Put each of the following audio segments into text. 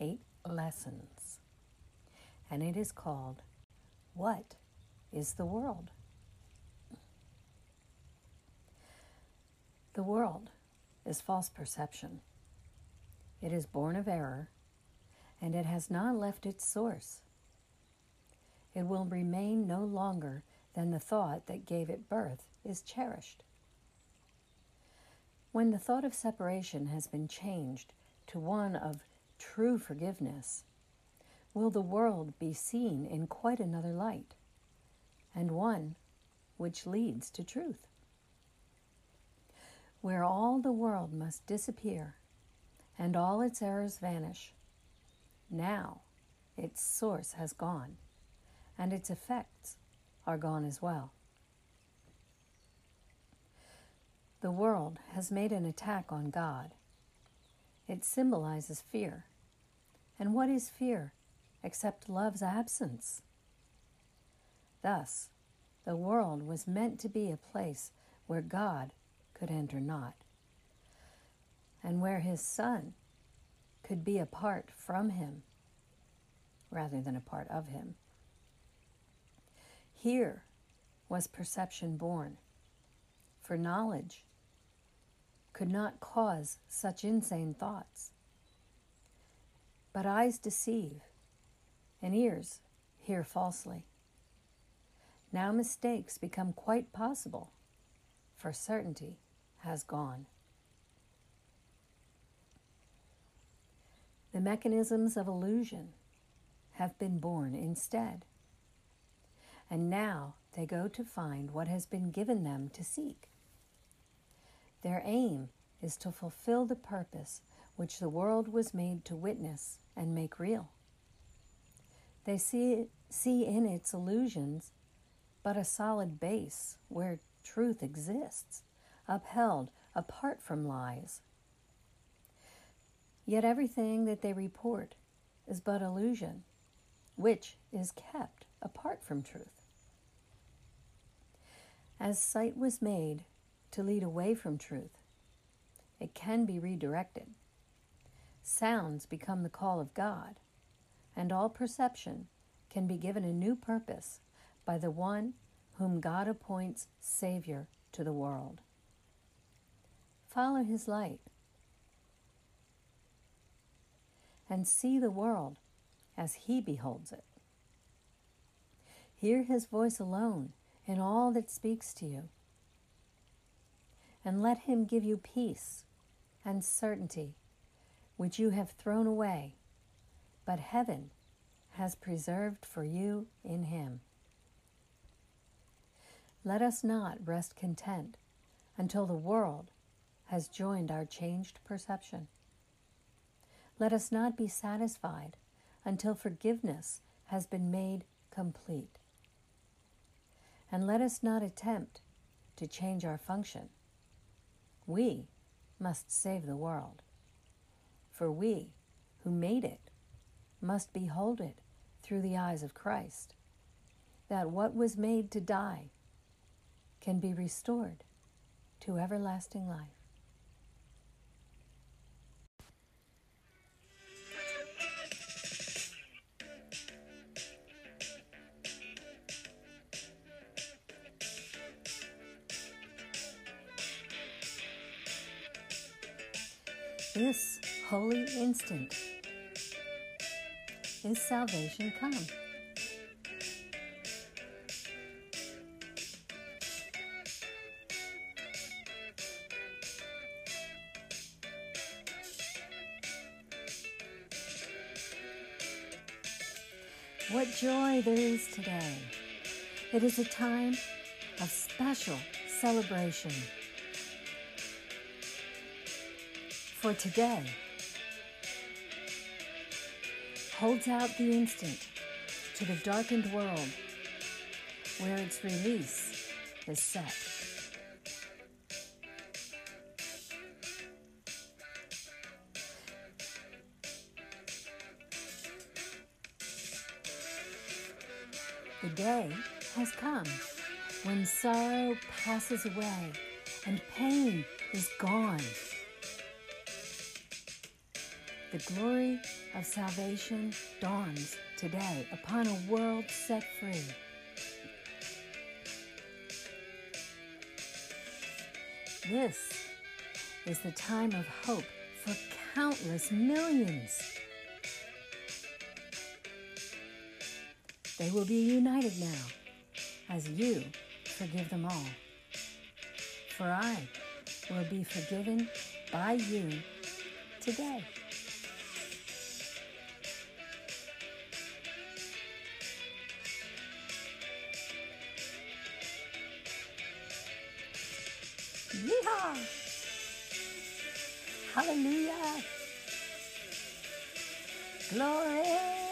eight lessons, and it is called What is the World? The world is false perception. It is born of error, and it has not left its source. It will remain no longer than the thought that gave it birth is cherished. When the thought of separation has been changed to one of true forgiveness, will the world be seen in quite another light, and one which leads to truth. Where all the world must disappear and all its errors vanish, now its source has gone, and its effects are gone as well. The world has made an attack on God it symbolizes fear. And what is fear except love's absence? Thus, the world was meant to be a place where God could enter not, and where his Son could be apart from him rather than a part of him. Here was perception born, for knowledge could not cause such insane thoughts. But eyes deceive, and ears hear falsely. Now mistakes become quite possible, for certainty has gone. The mechanisms of illusion have been born instead, and now they go to find what has been given them to seek. Their aim is to fulfill the purpose which the world was made to witness and make real. They see, see in its illusions but a solid base where truth exists, upheld apart from lies. Yet everything that they report is but illusion, which is kept apart from truth. As sight was made to lead away from truth. It can be redirected. Sounds become the call of God, and all perception can be given a new purpose by the one whom God appoints Savior to the world. Follow his light and see the world as he beholds it. Hear his voice alone in all that speaks to you and let him give you peace and certainty, which you have thrown away, but heaven has preserved for you in him. Let us not rest content until the world has joined our changed perception. Let us not be satisfied until forgiveness has been made complete. And let us not attempt to change our function we must save the world. For we, who made it, must behold it through the eyes of Christ, that what was made to die can be restored to everlasting life. This holy instant is salvation come. What joy there is today. It is a time of special celebration. For today holds out the instant to the darkened world where its release is set. The day has come when sorrow passes away and pain is gone. The glory of salvation dawns today upon a world set free. This is the time of hope for countless millions. They will be united now as you forgive them all. For I will be forgiven by you today. Yeehaw! Hallelujah! Glory!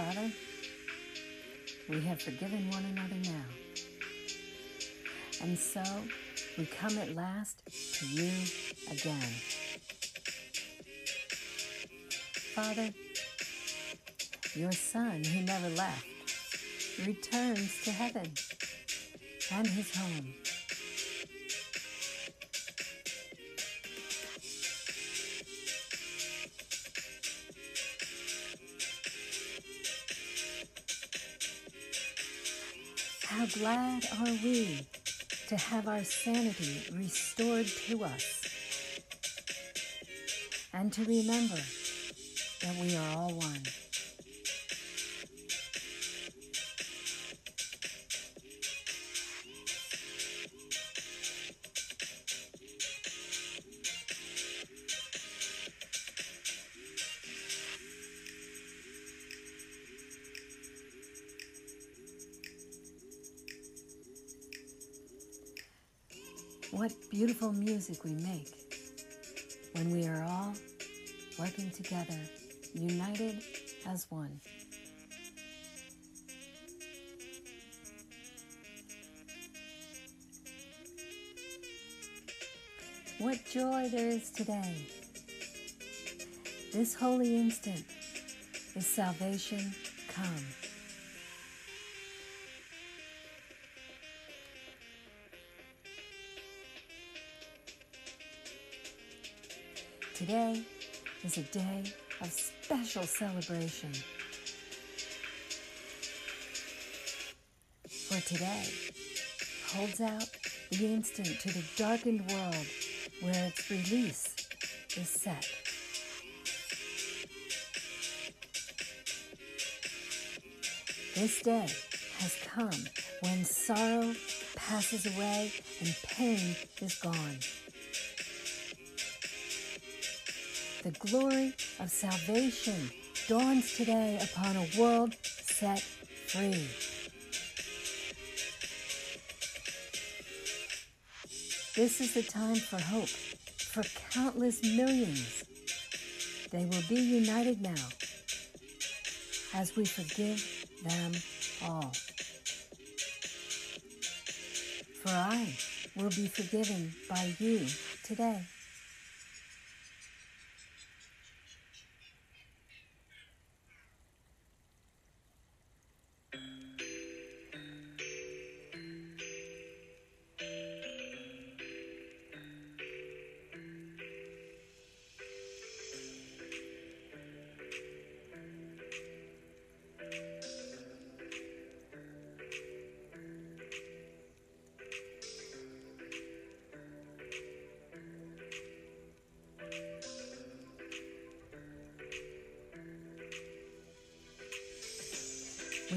Father, we have forgiven one another now. And so we come at last to you again. Father, your Son who never left returns to heaven and his home. Glad are we to have our sanity restored to us and to remember that we are all one. Beautiful music we make when we are all working together, united as one. What joy there is today. This holy instant is salvation come. Today is a day of special celebration. For today holds out the instant to the darkened world where its release is set. This day has come when sorrow passes away and pain is gone. The glory of salvation dawns today upon a world set free. This is the time for hope for countless millions. They will be united now as we forgive them all. For I will be forgiven by you today.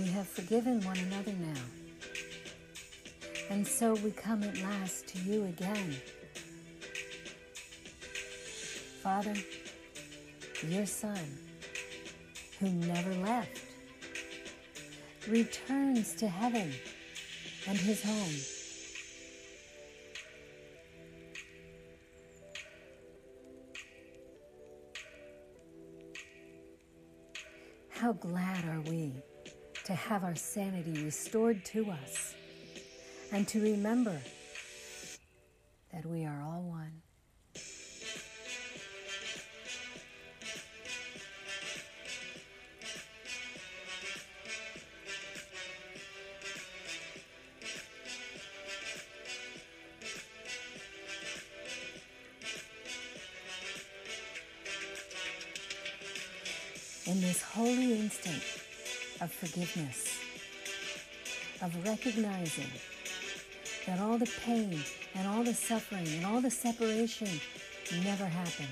We have forgiven one another now. And so we come at last to you again. Father, your Son, who never left, returns to heaven and his home. How glad are we to have our sanity restored to us and to remember that we are all one. In this holy instant of forgiveness, of recognizing that all the pain and all the suffering and all the separation never happened.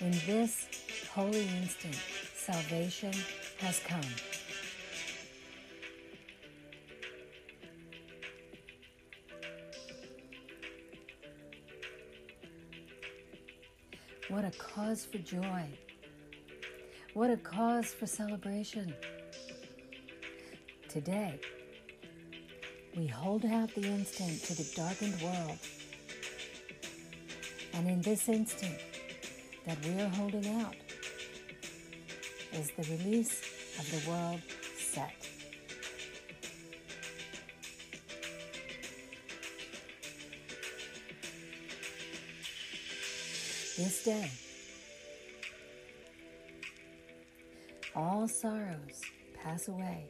In this holy instant, salvation has come. What a cause for joy. What a cause for celebration. Today, we hold out the instant to the darkened world. And in this instant that we are holding out is the release of the world set. This day, all sorrows pass away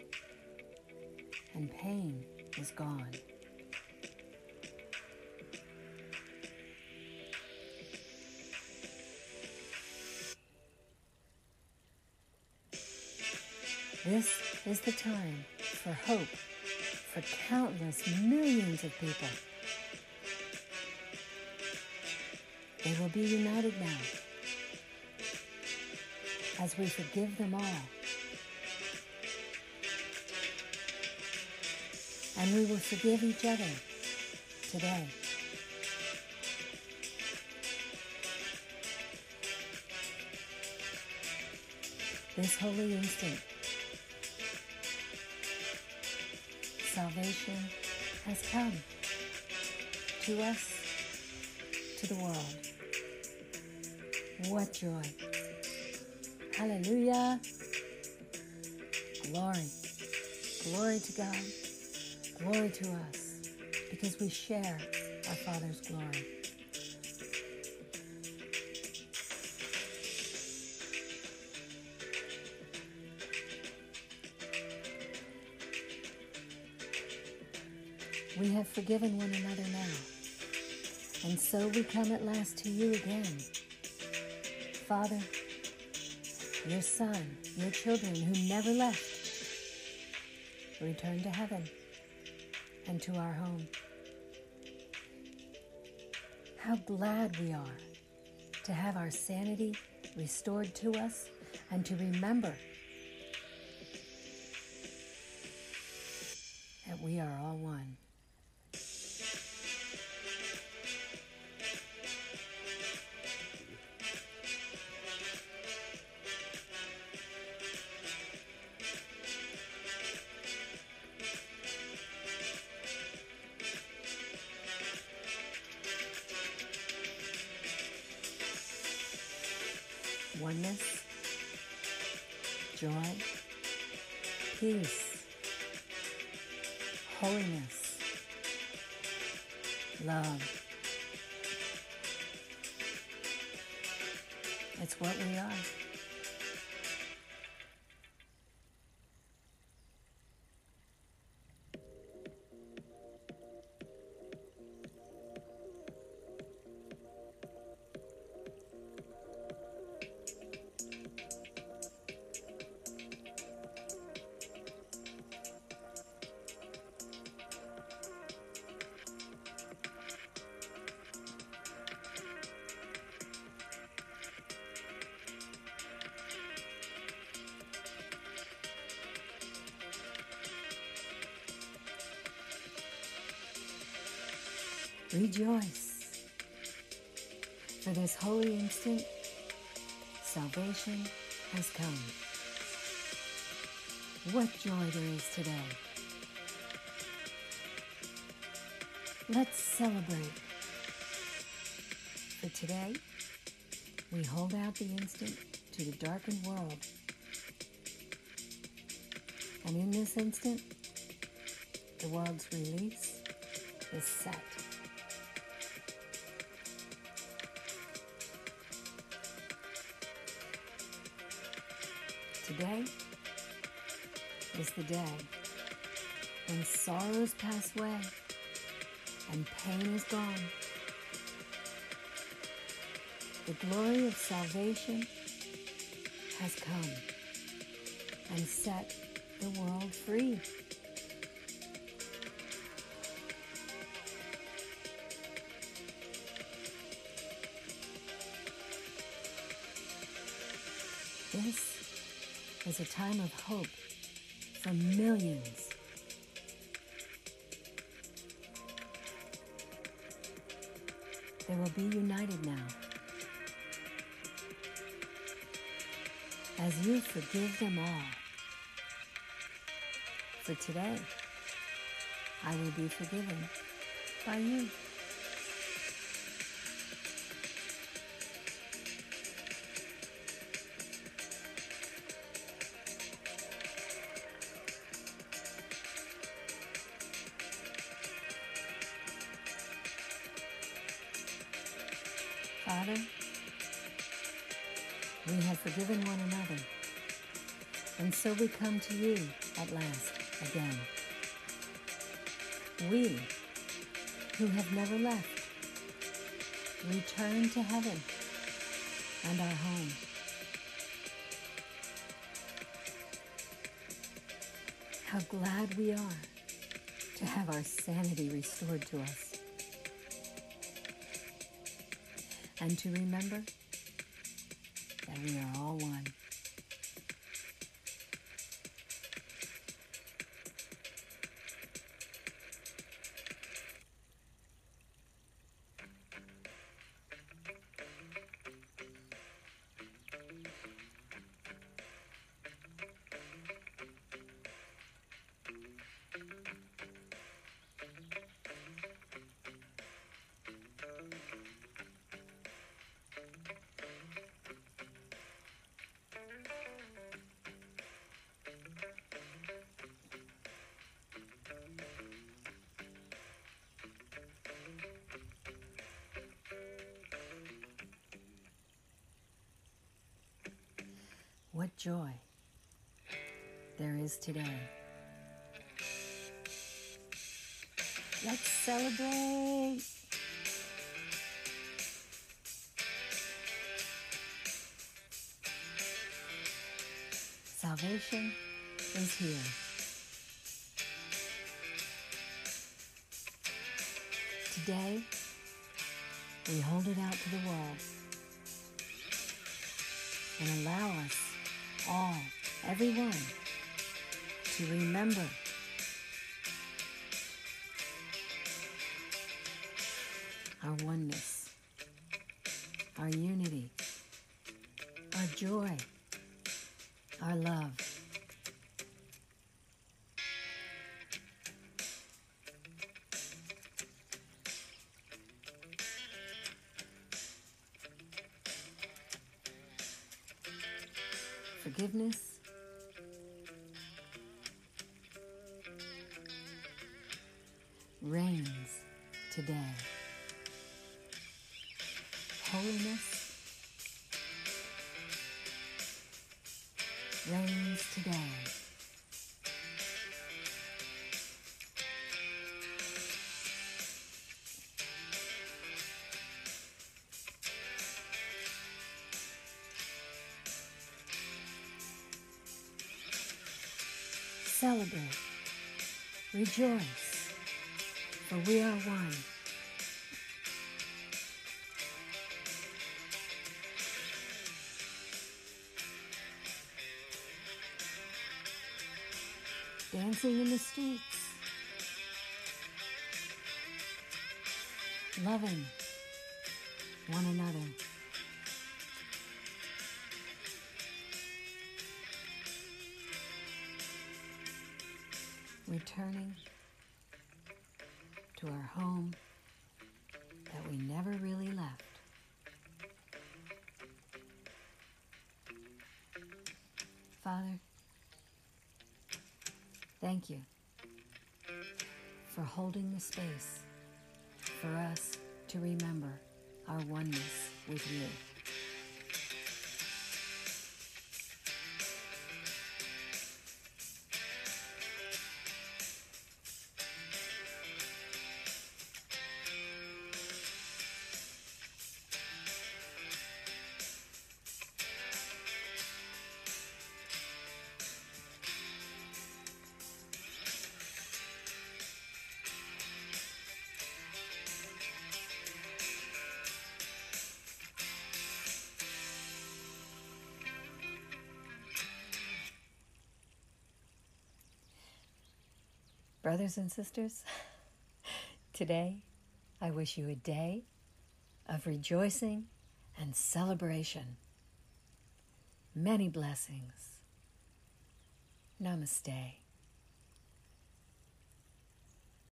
and pain is gone. This is the time for hope for countless millions of people. They will be united now as we forgive them all. And we will forgive each other today. This holy instant, salvation has come to us, to the world. What joy! Hallelujah! Glory, glory to God, glory to us, because we share our Father's glory. We have forgiven one another now, and so we come at last to you again. Father, your Son, your children who never left, return to heaven and to our home. How glad we are to have our sanity restored to us and to remember that we are all one. Peace, holiness, love. It's what we are. Rejoice. For this holy instant, salvation has come. What joy there is today. Let's celebrate. For today, we hold out the instant to the darkened world. And in this instant, the world's release is set. Today is the day when sorrows pass away and pain is gone. The glory of salvation has come and set the world free. Is a time of hope for millions. They will be united now. As you forgive them all. For today, I will be forgiven by you. Forgiven one another, and so we come to you at last again. We, who have never left, return to heaven and our home. How glad we are to have our sanity restored to us. and to remember we are all one. What joy there is today. Let's celebrate. Salvation is here. Today, we hold it out to the world and allow us all, everyone, to remember our oneness, our unity, our joy, our love. Forgiveness, reigns today. Holiness reigns today. Celebrate, rejoice, for we are one. dancing in the streets, loving one another. Returning to our home that we never really left. Father, Thank you for holding the space for us to remember our oneness with you. Brothers and sisters, today I wish you a day of rejoicing and celebration. Many blessings. Namaste.